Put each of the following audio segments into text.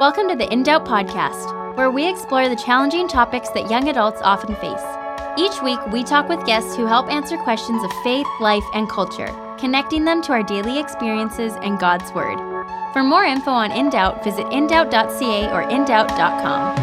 Welcome to the In Doubt podcast, where we explore the challenging topics that young adults often face. Each week, we talk with guests who help answer questions of faith, life, and culture, connecting them to our daily experiences and God's Word. For more info on In Doubt, visit indoubt.ca or indoubt.com.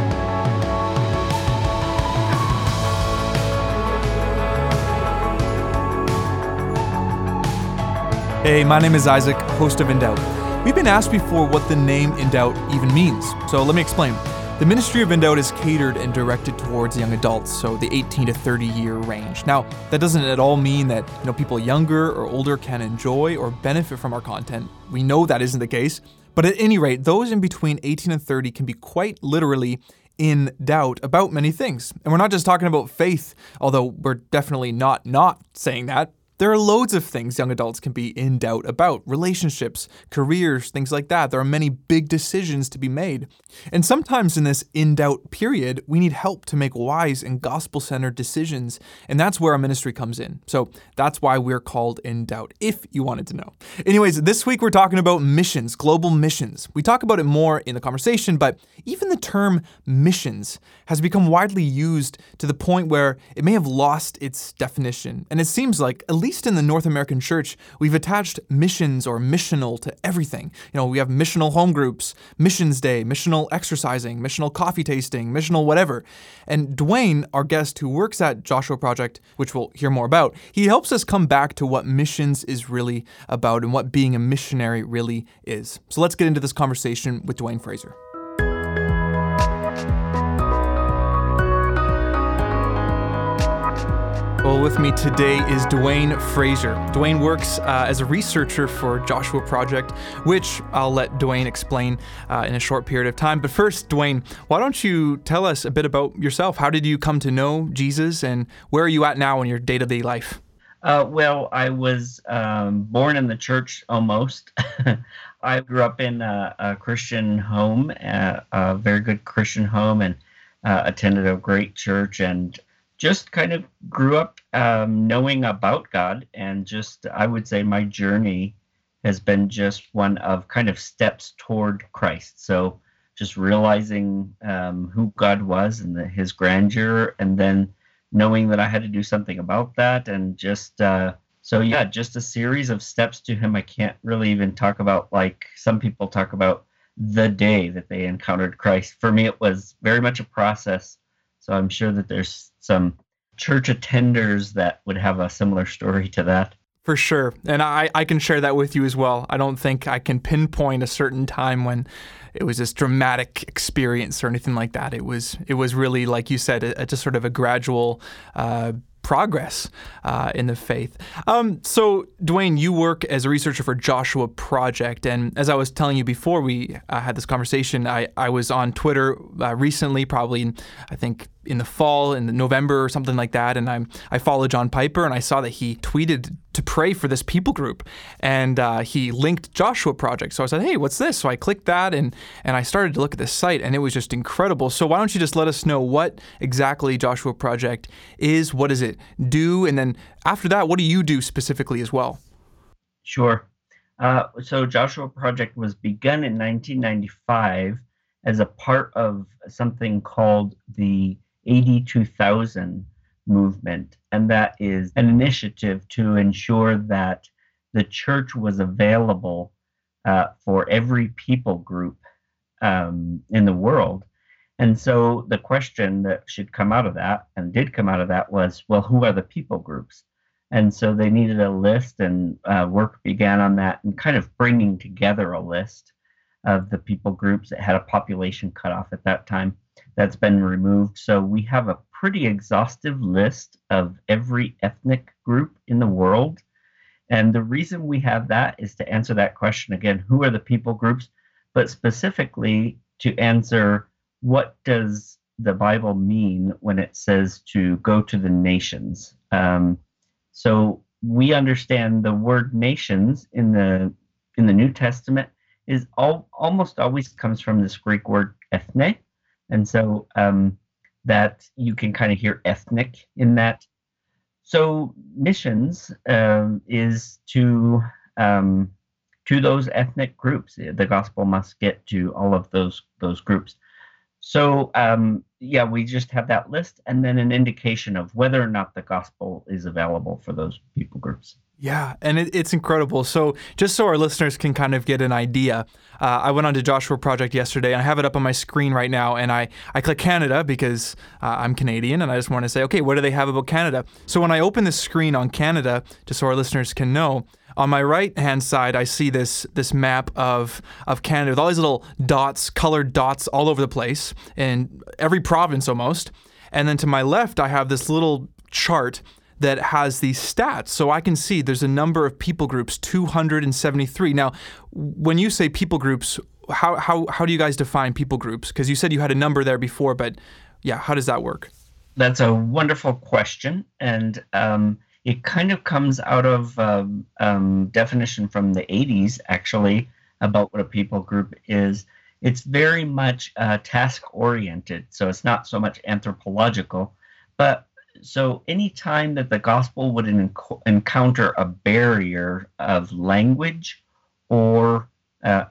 Hey, my name is Isaac, host of In Doubt. We've been asked before what the name In Doubt even means, so let me explain. The Ministry of In Doubt is catered and directed towards young adults, so the 18 to 30 year range. Now, that doesn't at all mean that you know people younger or older can enjoy or benefit from our content. We know that isn't the case. But at any rate, those in between 18 and 30 can be quite literally in doubt about many things. And we're not just talking about faith, although we're definitely not not saying that. There are loads of things young adults can be in doubt about relationships, careers, things like that. There are many big decisions to be made. And sometimes in this in doubt period, we need help to make wise and gospel centered decisions. And that's where our ministry comes in. So that's why we're called In Doubt, if you wanted to know. Anyways, this week we're talking about missions, global missions. We talk about it more in the conversation, but even the term missions has become widely used to the point where it may have lost its definition. And it seems like, at least in the North American church, we've attached missions or missional to everything. You know, we have missional home groups, missions day, missional exercising, missional coffee tasting, missional whatever. And Duane, our guest who works at Joshua Project, which we'll hear more about, he helps us come back to what missions is really about and what being a missionary really is. So let's get into this conversation with Duane Frasier. Well, with me today is Duane Frasier. Duane works uh, as a researcher for Joshua Project, which I'll let Duane explain uh, in a short period of time. But first, Duane, why don't you tell us a bit about yourself? How did you come to know Jesus, and where are you at now in your day to day life? Uh, well, I was um, born in the church almost. I grew up in a, a Christian home, a, a, very good Christian home, and uh, attended a great church and just kind of grew up um, knowing about God, and just I would say my journey has been just one of kind of steps toward Christ. So just realizing um, who God was and the, His grandeur, and then knowing that I had to do something about that, and just uh, so yeah, just a series of steps to Him. I can't really even talk about like some people talk about the day that they encountered Christ. For me, it was very much a process. So I'm sure that there's some church attenders that would have a similar story to that. For sure. And I, I can share that with you as well. I don't think I can pinpoint a certain time when it was this dramatic experience or anything like that. It was it was really, like you said, a, a just sort of a gradual uh, progress uh, in the faith. Um, so, Duane, you work as a researcher for Joshua Project, and as I was telling you before we uh, had this conversation, I, I was on Twitter uh, recently, probably I think in the fall, in November or something like that. And I'm I follow John Piper, and I saw that he tweeted to pray for this people group, and uh, he linked Joshua Project. So I said, hey, what's this? So I clicked that, and and I started to look at this site, and it was just incredible. So why don't you just let us know what exactly Joshua Project is? What does it do? And then after that, what do you do specifically as well? Sure. Uh, so Joshua Project was begun in 1995 as a part of something called the AD 2000 movement, and that is an initiative to ensure that the church was available uh, for every people group um, in the world. And so the question that should come out of that, and did come out of that, was well, who are the people groups? And so they needed a list, and uh, work began on that and kind of bringing together a list of the people groups that had a population cutoff at that time that's been removed. So we have a pretty exhaustive list of every ethnic group in the world. And the reason we have that is to answer that question again who are the people groups? But specifically to answer what does the Bible mean when it says to go to the nations? Um, so we understand the word nations in the in the New Testament is all, almost always comes from this Greek word ethne, and so um, that you can kind of hear ethnic in that. So missions um, is to um, to those ethnic groups. The gospel must get to all of those those groups. So um, yeah, we just have that list and then an indication of whether or not the gospel is available for those people groups. Yeah, and it, it's incredible. So, just so our listeners can kind of get an idea, uh, I went on to Joshua Project yesterday, and I have it up on my screen right now. And I, I click Canada because uh, I'm Canadian, and I just want to say, okay, what do they have about Canada? So, when I open the screen on Canada, just so our listeners can know, on my right hand side, I see this this map of of Canada with all these little dots, colored dots all over the place in every province almost. And then to my left, I have this little chart that has these stats. So I can see there's a number of people groups, 273. Now, when you say people groups, how, how, how do you guys define people groups? Because you said you had a number there before, but yeah, how does that work? That's a wonderful question. And um, it kind of comes out of um, um, definition from the 80s, actually, about what a people group is. It's very much uh, task oriented. So it's not so much anthropological, but so any time that the gospel would enc- encounter a barrier of language or uh,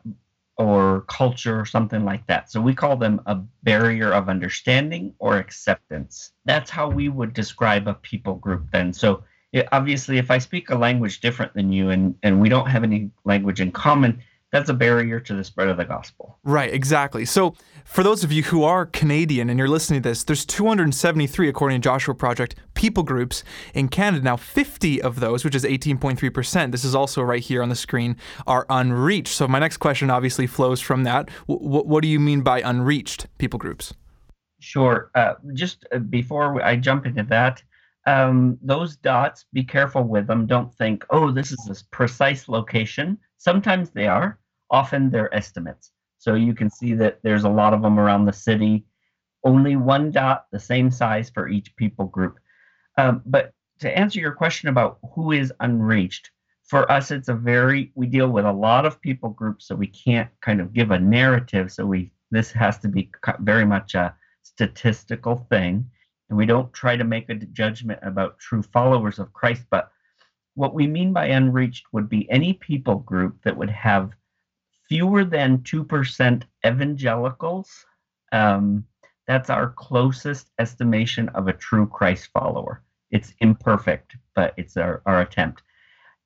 or culture or something like that so we call them a barrier of understanding or acceptance. That's how we would describe a people group then. So it, obviously if i speak a language different than you and and we don't have any language in common that's a barrier to the spread of the gospel. Right, exactly. So, for those of you who are Canadian and you're listening to this, there's 273, according to Joshua Project, people groups in Canada. Now, 50 of those, which is 18.3%, this is also right here on the screen, are unreached. So, my next question obviously flows from that. W- what do you mean by unreached people groups? Sure. Uh, just uh, before I jump into that, um, those dots, be careful with them. Don't think, oh, this is this precise location. Sometimes they are, often they're estimates. So you can see that there's a lot of them around the city. Only one dot, the same size for each people group. Um, but to answer your question about who is unreached, for us, it's a very, we deal with a lot of people groups, so we can't kind of give a narrative. So we, this has to be very much a statistical thing. And we don't try to make a judgment about true followers of Christ, but what we mean by unreached would be any people group that would have fewer than 2% evangelicals. Um, that's our closest estimation of a true Christ follower. It's imperfect, but it's our, our attempt.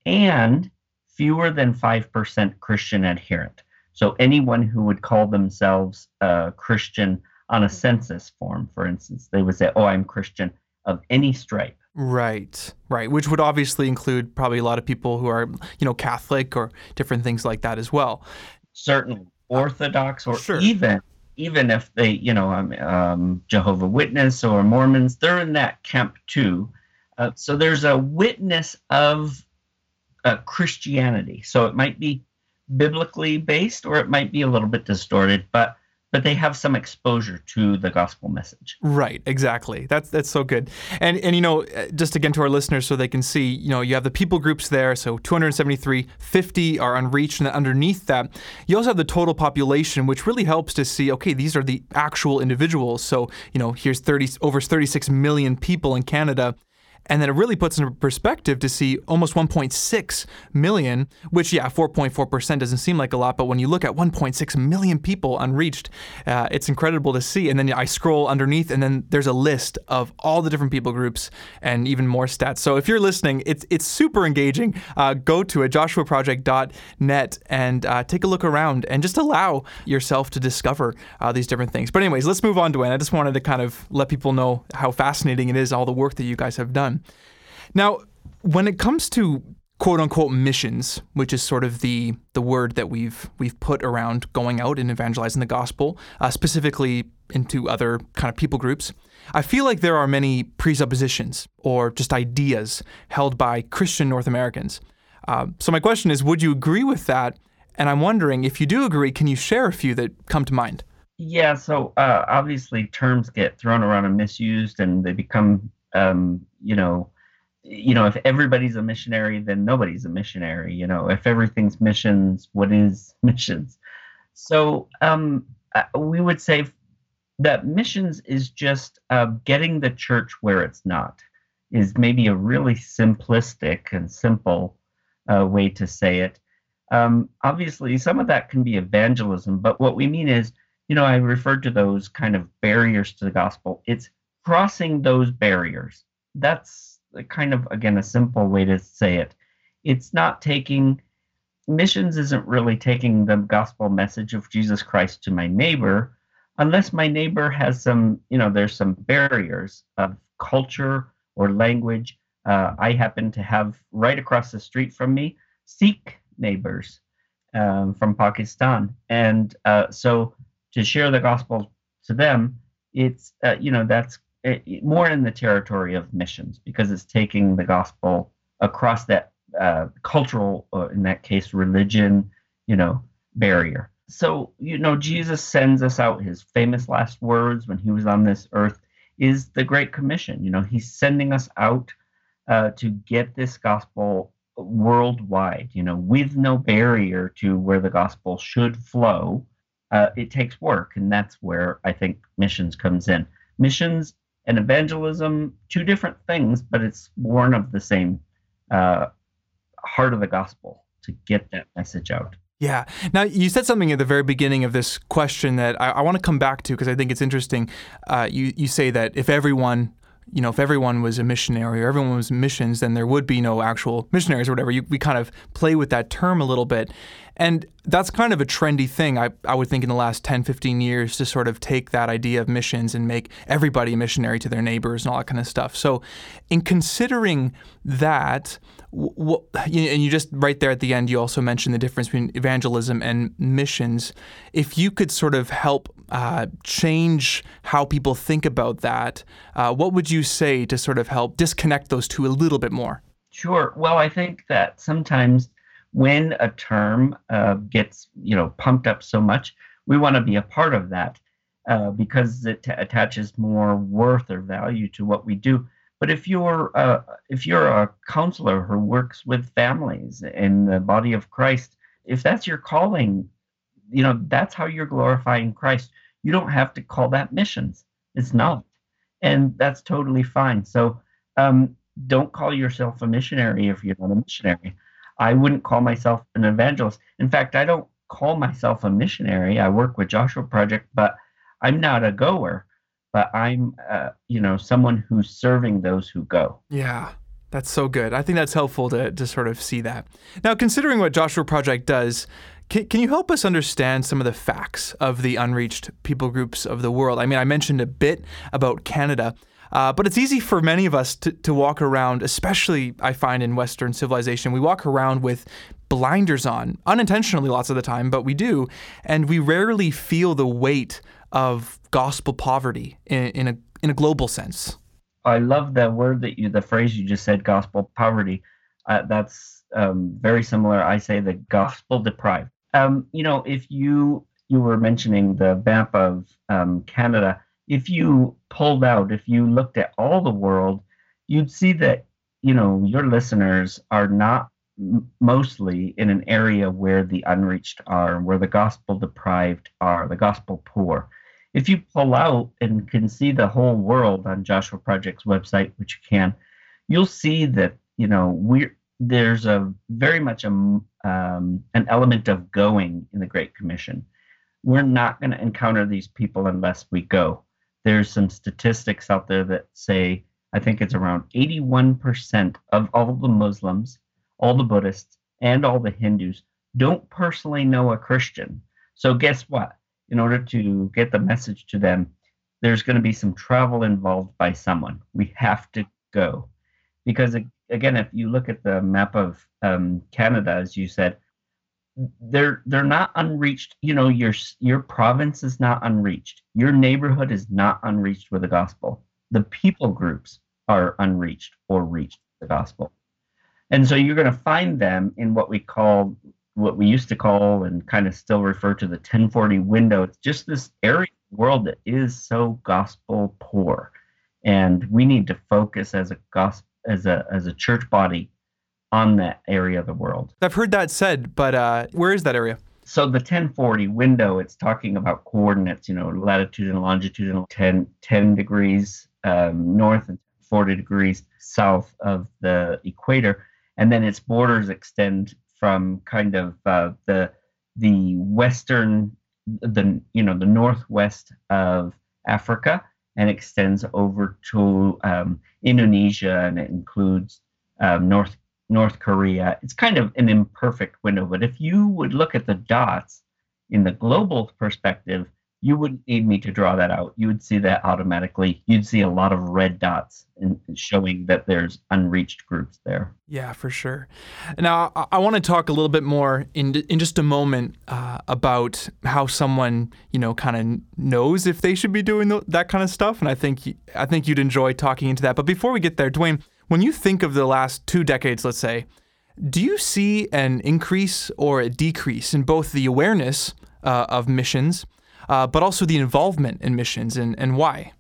And fewer than 5% Christian adherent. So anyone who would call themselves a Christian on a census form, for instance, they would say, Oh, I'm Christian of any stripe. Right, right. Which would obviously include probably a lot of people who are, you know, Catholic or different things like that as well. Certainly, Orthodox or sure. even even if they, you know, um, um, Jehovah Witness or Mormons, they're in that camp too. Uh, so there's a witness of uh, Christianity. So it might be biblically based or it might be a little bit distorted, but but they have some exposure to the gospel message. Right, exactly. That's that's so good. And and you know, uh, just again to our listeners so they can see, you know, you have the people groups there, so 273, 50 are unreached and underneath that, you also have the total population which really helps to see okay, these are the actual individuals. So, you know, here's 30 over 36 million people in Canada and then it really puts into perspective to see almost 1.6 million, which, yeah, 4.4% doesn't seem like a lot, but when you look at 1.6 million people unreached, uh, it's incredible to see. And then I scroll underneath, and then there's a list of all the different people groups and even more stats. So if you're listening, it's, it's super engaging. Uh, go to it, joshuaproject.net, and uh, take a look around and just allow yourself to discover uh, these different things. But, anyways, let's move on, Duane. I just wanted to kind of let people know how fascinating it is, all the work that you guys have done. Now, when it comes to quote unquote missions, which is sort of the the word that we've we've put around going out and evangelizing the gospel, uh, specifically into other kind of people groups. I feel like there are many presuppositions or just ideas held by Christian North Americans. Uh, so my question is, would you agree with that? And I'm wondering if you do agree, can you share a few that come to mind? Yeah. So uh, obviously, terms get thrown around and misused, and they become um, you know, you know, if everybody's a missionary, then nobody's a missionary. You know, if everything's missions, what is missions? So um, uh, we would say that missions is just uh, getting the church where it's not. Is maybe a really simplistic and simple uh, way to say it. Um, obviously, some of that can be evangelism, but what we mean is, you know, I referred to those kind of barriers to the gospel. It's crossing those barriers. That's kind of, again, a simple way to say it. It's not taking, missions isn't really taking the gospel message of Jesus Christ to my neighbor unless my neighbor has some, you know, there's some barriers of culture or language. Uh, I happen to have right across the street from me Sikh neighbors um, from Pakistan, and uh, so to share the gospel to them, it's uh, you know that's it, more in the territory of missions because it's taking the gospel across that uh, cultural, uh, in that case, religion, you know, barrier. So you know, Jesus sends us out. His famous last words when he was on this earth is the Great Commission. You know, he's sending us out uh, to get this gospel worldwide, you know, with no barrier to where the gospel should flow. Uh, it takes work, and that's where I think missions comes in. Missions and evangelism, two different things, but it's born of the same uh, heart of the gospel to get that message out. Yeah. Now, you said something at the very beginning of this question that I, I want to come back to because I think it's interesting. Uh, you, you say that if everyone you know, if everyone was a missionary or everyone was missions, then there would be no actual missionaries or whatever. You, we kind of play with that term a little bit. And that's kind of a trendy thing, I, I would think, in the last 10, 15 years to sort of take that idea of missions and make everybody a missionary to their neighbors and all that kind of stuff. So, in considering that, and you just right there at the end, you also mentioned the difference between evangelism and missions. If you could sort of help uh, change how people think about that, uh, what would you say to sort of help disconnect those two a little bit more? Sure. Well, I think that sometimes when a term uh, gets you know pumped up so much, we want to be a part of that uh, because it t- attaches more worth or value to what we do. But if you're uh, if you're a counselor who works with families in the body of Christ, if that's your calling, you know that's how you're glorifying Christ. You don't have to call that missions. It's not, and that's totally fine. So um, don't call yourself a missionary if you're not a missionary. I wouldn't call myself an evangelist. In fact, I don't call myself a missionary. I work with Joshua Project, but I'm not a goer. But I'm, uh, you know, someone who's serving those who go. Yeah. That's so good. I think that's helpful to, to sort of see that. Now, considering what Joshua Project does, can, can you help us understand some of the facts of the unreached people groups of the world? I mean, I mentioned a bit about Canada, uh, but it's easy for many of us to, to walk around, especially I find in Western civilization, we walk around with blinders on, unintentionally lots of the time, but we do. And we rarely feel the weight of gospel poverty in, in, a, in a global sense. I love the word that you, the phrase you just said, gospel poverty. Uh, that's um, very similar. I say the gospel deprived. Um, you know, if you you were mentioning the map of um, Canada, if you pulled out, if you looked at all the world, you'd see that, you know, your listeners are not mostly in an area where the unreached are, where the gospel deprived are, the gospel poor. If you pull out and can see the whole world on Joshua Project's website, which you can, you'll see that, you know, we're there's a very much a, um, an element of going in the Great Commission. We're not going to encounter these people unless we go there's some statistics out there that say I think it's around 81% of all the Muslims, all the Buddhists, and all the Hindus don't personally know a Christian. So guess what? In order to get the message to them, there's going to be some travel involved by someone. We have to go because again, if you look at the map of um, Canada, as you said, they're they're not unreached. You know your your province is not unreached. Your neighborhood is not unreached with the gospel. The people groups are unreached or reached the gospel. And so you're going to find them in what we call what we used to call and kind of still refer to the 1040 window. It's just this area of the world that is so gospel poor. And we need to focus as a gospel as a as a church body on that area of the world. I've heard that said, but uh, where is that area? So the 1040 window, it's talking about coordinates, you know, latitude and longitude and 10, 10 degrees um, north and 40 degrees south of the equator. And then its borders extend from kind of uh, the the western, the you know the northwest of Africa and extends over to um, Indonesia and it includes um, North North Korea. It's kind of an imperfect window, but if you would look at the dots in the global perspective, you wouldn't need me to draw that out. You would see that automatically. You'd see a lot of red dots in, showing that there's unreached groups there. Yeah, for sure. Now, I, I want to talk a little bit more in in just a moment uh, about how someone you know kind of knows if they should be doing that kind of stuff, and I think I think you'd enjoy talking into that. But before we get there, Duane, when you think of the last two decades, let's say, do you see an increase or a decrease in both the awareness uh, of missions? uh, but also the involvement in missions and, and why?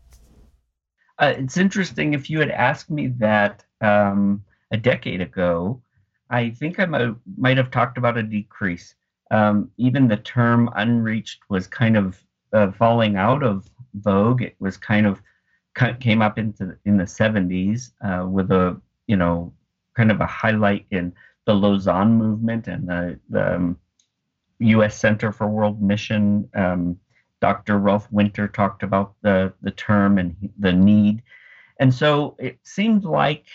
Uh, it's interesting. If you had asked me that um, a decade ago, I think I might, might have talked about a decrease. Um, even the term unreached was kind of uh, falling out of vogue. It was kind of came up into in the 70s uh, with a you know kind of a highlight in the Lausanne movement and the, the um, U.S. Center for World Mission um, Dr. Ralph Winter talked about the, the term and the need. And so it seemed like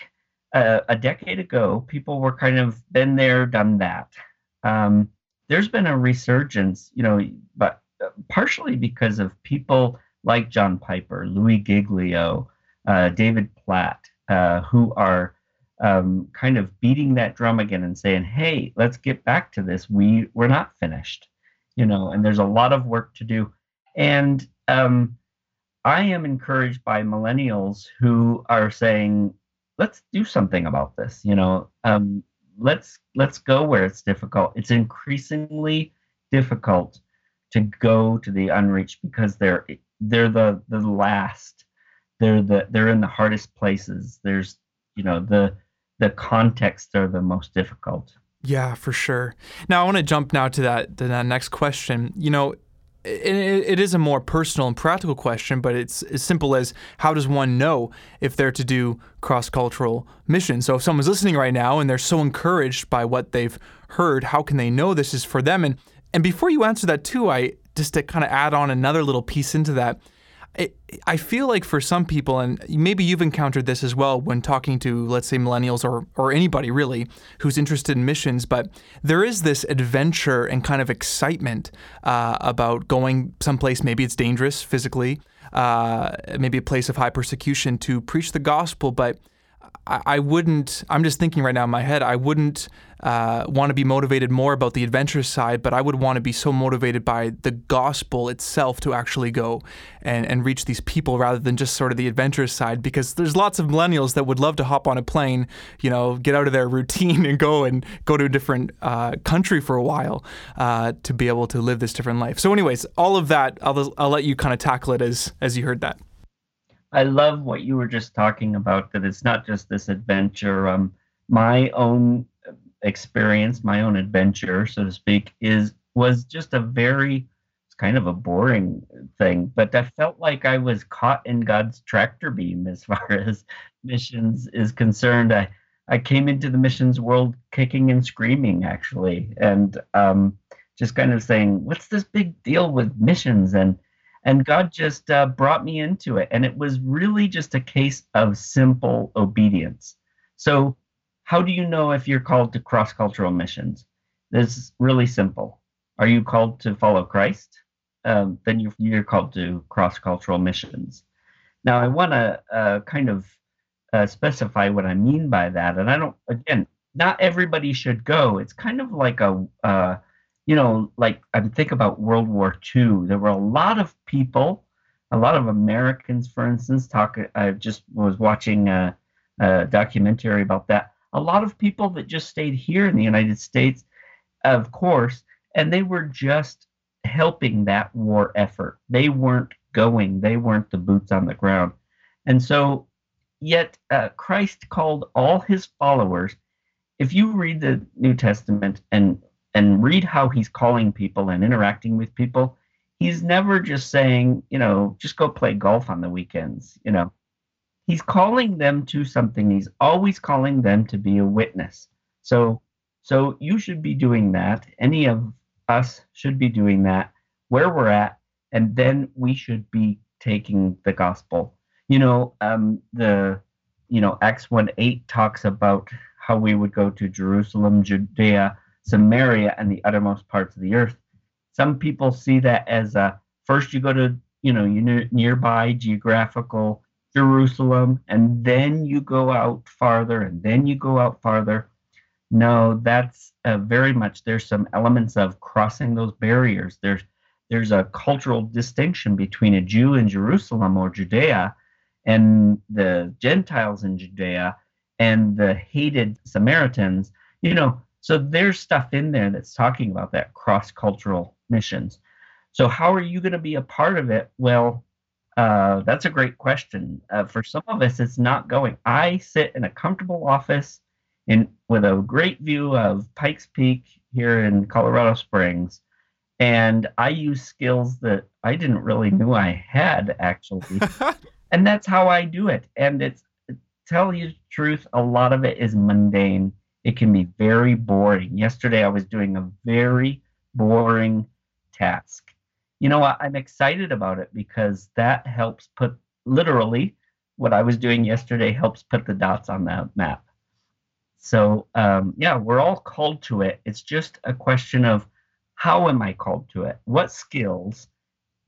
uh, a decade ago, people were kind of been there, done that. Um, there's been a resurgence, you know, but uh, partially because of people like John Piper, Louis Giglio, uh, David Platt, uh, who are um, kind of beating that drum again and saying, "Hey, let's get back to this. We we're not finished, you know." And there's a lot of work to do. And um, I am encouraged by millennials who are saying, let's do something about this. You know, um, let's let's go where it's difficult. It's increasingly difficult to go to the unreached because they're they're the the last. They're the they're in the hardest places. There's you know the the contexts are the most difficult. Yeah, for sure. Now I want to jump now to that to that next question. You know, it, it is a more personal and practical question, but it's as simple as how does one know if they're to do cross cultural missions? So if someone's listening right now and they're so encouraged by what they've heard, how can they know this is for them? And and before you answer that too, I just to kind of add on another little piece into that. I feel like for some people, and maybe you've encountered this as well when talking to, let's say, millennials or, or anybody really who's interested in missions, but there is this adventure and kind of excitement uh, about going someplace. Maybe it's dangerous physically, uh, maybe a place of high persecution to preach the gospel, but I, wouldn't, I'm just thinking right now in my head, I wouldn't uh, want to be motivated more about the adventurous side, but I would want to be so motivated by the gospel itself to actually go and, and reach these people rather than just sort of the adventurous side. Because there's lots of millennials that would love to hop on a plane, you know, get out of their routine and go and go to a different uh, country for a while uh, to be able to live this different life. So, anyways, all of that, I'll, I'll let you kind of tackle it as as you heard that. I love what you were just talking about. That it's not just this adventure. Um, my own experience, my own adventure, so to speak, is was just a very it's kind of a boring thing, but I felt like I was caught in God's tractor beam as far as missions is concerned. I I came into the missions world kicking and screaming actually, and um, just kind of saying, "What's this big deal with missions?" and and God just uh, brought me into it, and it was really just a case of simple obedience. So how do you know if you're called to cross cultural missions? This is really simple. Are you called to follow Christ? Um, then you're, you're, called to cross cultural missions. Now, I want to uh, kind of uh, specify what I mean by that. And I don't, again, not everybody should go. It's kind of like a, uh, you know, like I think about World War II. There were a lot of people, a lot of Americans, for instance, talk. I just was watching a, a documentary about that a lot of people that just stayed here in the United States, of course, and they were just helping that war effort. They weren't going, they weren't the boots on the ground. And so, yet, uh, Christ called all his followers. If you read the New Testament and and read how he's calling people and interacting with people, he's never just saying, you know, just go play golf on the weekends, you know he's calling them to something. He's always calling them to be a witness. So So you should be doing that. Any of us should be doing that where we're at, and then we should be taking the gospel. You know, um, the you know Acts one eight talks about how we would go to Jerusalem, Judea, Samaria, and the uttermost parts of the earth. Some people see that as a first you go to you know you nearby geographical Jerusalem, and then you go out farther, and then you go out farther. No, that's uh, very much. There's some elements of crossing those barriers. There's there's a cultural distinction between a Jew in Jerusalem or Judea and the Gentiles in Judea and the hated Samaritans. You know, so there's stuff in there that's talking about that cross cultural missions. So, how are you going to be a part of it? Well, uh, that's a great question. Uh, for some of us, it's not going. I sit in a comfortable office in with a great view of Pikes Peak here in Colorado Springs, and I use skills that I didn't really knew I had actually, and that's how I do it. And it's tell you the truth, a lot of it is mundane. It can be very boring. Yesterday, I was doing a very boring task you know what? I'm excited about it because that helps put literally what I was doing yesterday helps put the dots on the map. So, um, yeah, we're all called to it. It's just a question of how am I called to it? What skills,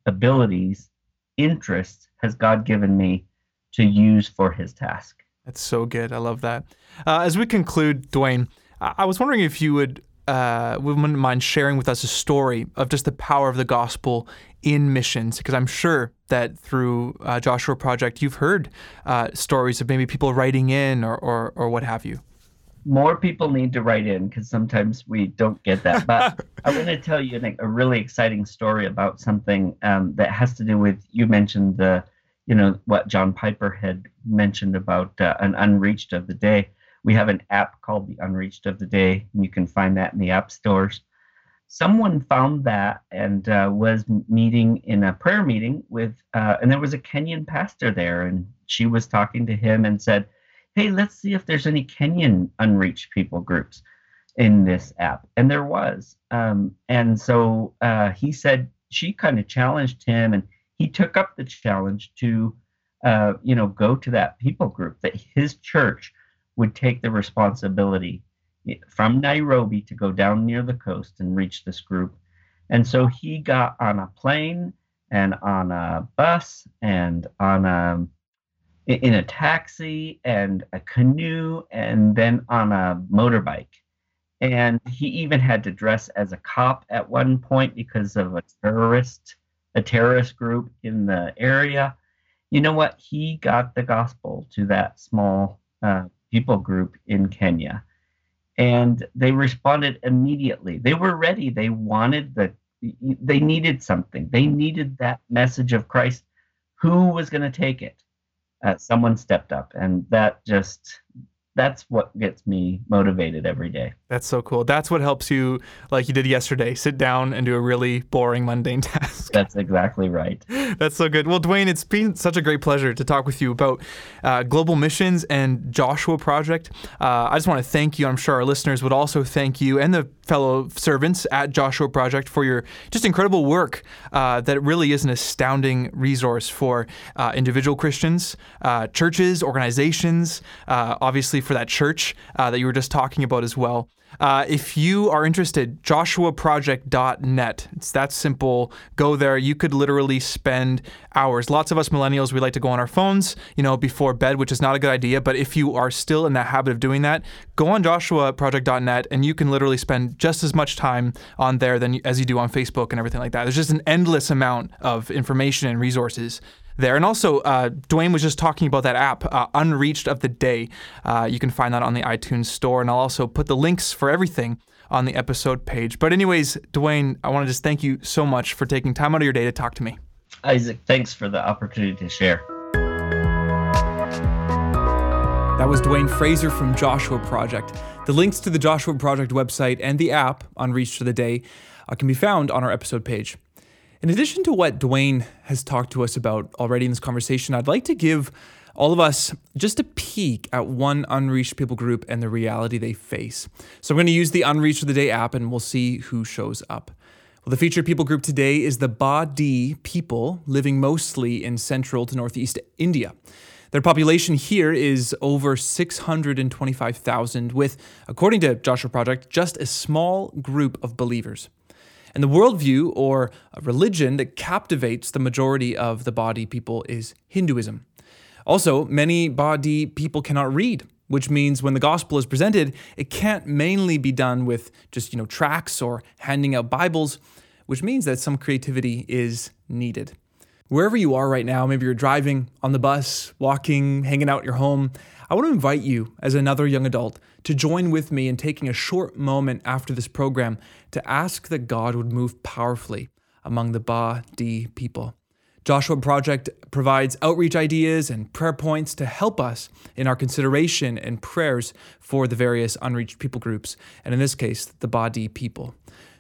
abilities, interests has God given me to use for his task? That's so good. I love that. Uh, as we conclude, Duane, I was wondering if you would uh, wouldn't mind sharing with us a story of just the power of the gospel in missions, because I'm sure that through uh, Joshua Project, you've heard uh, stories of maybe people writing in or, or, or what have you. More people need to write in because sometimes we don't get that. But I want to tell you a really exciting story about something um, that has to do with you mentioned the, you know, what John Piper had mentioned about uh, an unreached of the day we have an app called the Unreached of the Day, and you can find that in the app stores. Someone found that and uh, was meeting in a prayer meeting with, uh, and there was a Kenyan pastor there, and she was talking to him and said, Hey, let's see if there's any Kenyan unreached people groups in this app. And there was. Um, and so uh, he said, she kind of challenged him, and he took up the challenge to, uh, you know, go to that people group that his church would take the responsibility from Nairobi to go down near the coast and reach this group. And so he got on a plane and on a bus and on a in a taxi and a canoe and then on a motorbike. And he even had to dress as a cop at one point because of a terrorist a terrorist group in the area. You know what? He got the gospel to that small uh, people group in Kenya. And they responded immediately. They were ready. They wanted the, they needed something. They needed that message of Christ. Who was going to take it? Uh, someone stepped up. And that just, that's what gets me motivated every day. That's so cool. That's what helps you, like you did yesterday, sit down and do a really boring, mundane task. That's exactly right. That's so good. Well, Duane, it's been such a great pleasure to talk with you about uh, global missions and Joshua Project. Uh, I just want to thank you. I'm sure our listeners would also thank you and the fellow servants at Joshua Project for your just incredible work. Uh, that really is an astounding resource for uh, individual Christians, uh, churches, organizations, uh, obviously for that church that you were just talking about as well. Uh, if you are interested, joshuaproject.net. It's that simple. Go there. You could literally spend hours. Lots of us millennials, we like to go on our phones, you know, before bed, which is not a good idea. But if you are still in that habit of doing that, go on joshuaproject.net and you can literally spend just as much time on there than as you do on Facebook and everything like that. There's just an endless amount of information and resources there. And also, uh, Duane was just talking about that app, uh, Unreached of the Day. Uh, you can find that on the iTunes Store, and I'll also put the links for everything on the episode page. But, anyways, Duane, I want to just thank you so much for taking time out of your day to talk to me. Isaac, thanks for the opportunity to share. That was Duane Frasier from Joshua Project. The links to the Joshua Project website and the app, Unreached of the Day, uh, can be found on our episode page. In addition to what Duane has talked to us about already in this conversation, I'd like to give all of us just a peek at one unreached people group and the reality they face. So I'm going to use the Unreached of the Day app and we'll see who shows up. Well, the featured people group today is the Badi people living mostly in central to northeast India. Their population here is over 625,000, with, according to Joshua Project, just a small group of believers. And the worldview or religion that captivates the majority of the Badi people is Hinduism. Also, many Badi people cannot read, which means when the gospel is presented, it can't mainly be done with just, you know, tracts or handing out Bibles, which means that some creativity is needed. Wherever you are right now, maybe you're driving, on the bus, walking, hanging out at your home, I want to invite you, as another young adult, to join with me in taking a short moment after this program to ask that God would move powerfully among the Ba Di people. Joshua Project provides outreach ideas and prayer points to help us in our consideration and prayers for the various unreached people groups, and in this case, the Badi people.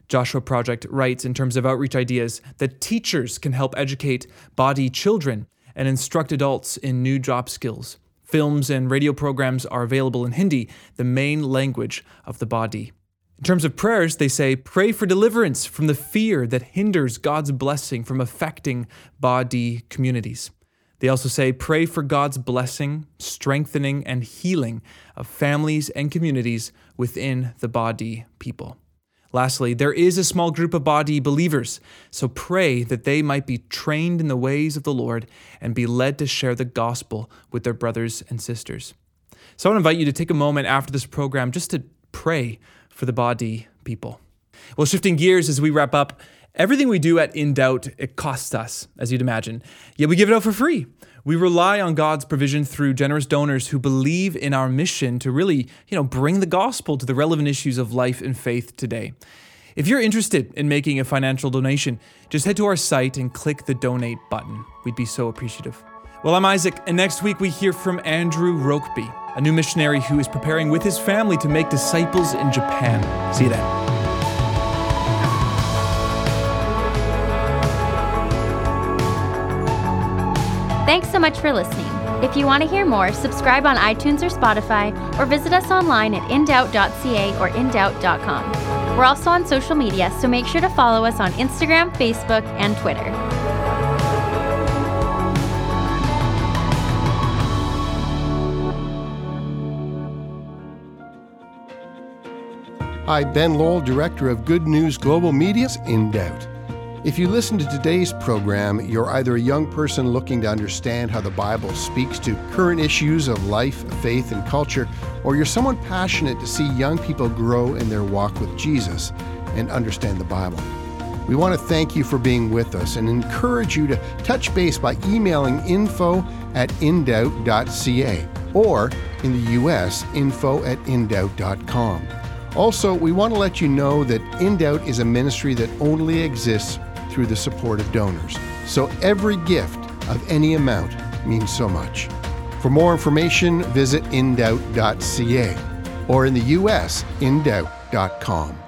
Joshua Project writes in terms of outreach ideas that teachers can help educate Badi children and instruct adults in new job skills. Films and radio programs are available in Hindi, the main language of the Badi. In terms of prayers, they say, pray for deliverance from the fear that hinders God's blessing from affecting Badi communities. They also say, pray for God's blessing, strengthening, and healing of families and communities within the Badi people. Lastly, there is a small group of Badi believers, so pray that they might be trained in the ways of the Lord and be led to share the gospel with their brothers and sisters. So I want to invite you to take a moment after this program just to pray for the Badi people. Well, shifting gears as we wrap up, everything we do at In Doubt, it costs us, as you'd imagine. Yet we give it out for free. We rely on God's provision through generous donors who believe in our mission to really, you know, bring the gospel to the relevant issues of life and faith today. If you're interested in making a financial donation, just head to our site and click the donate button. We'd be so appreciative. Well, I'm Isaac, and next week we hear from Andrew Rokeby, a new missionary who is preparing with his family to make disciples in Japan. See you then. Thanks so much for listening. If you want to hear more, subscribe on iTunes or Spotify, or visit us online at indoubt.ca or indoubt.com. We're also on social media, so make sure to follow us on Instagram, Facebook, and Twitter. Hi, Ben Lowell, Director of Good News Global Media's In Doubt. If you listen to today's program, you're either a young person looking to understand how the Bible speaks to current issues of life, faith, and culture, or you're someone passionate to see young people grow in their walk with Jesus and understand the Bible. We want to thank you for being with us and encourage you to touch base by emailing info at indoubt.ca or in the U.S., info at indoubt.com. Also, we want to let you know that In Doubt is a ministry that only exists through the support of donors. So every gift of any amount means so much. For more information, visit indoubt.ca or in the US, indoubt.com.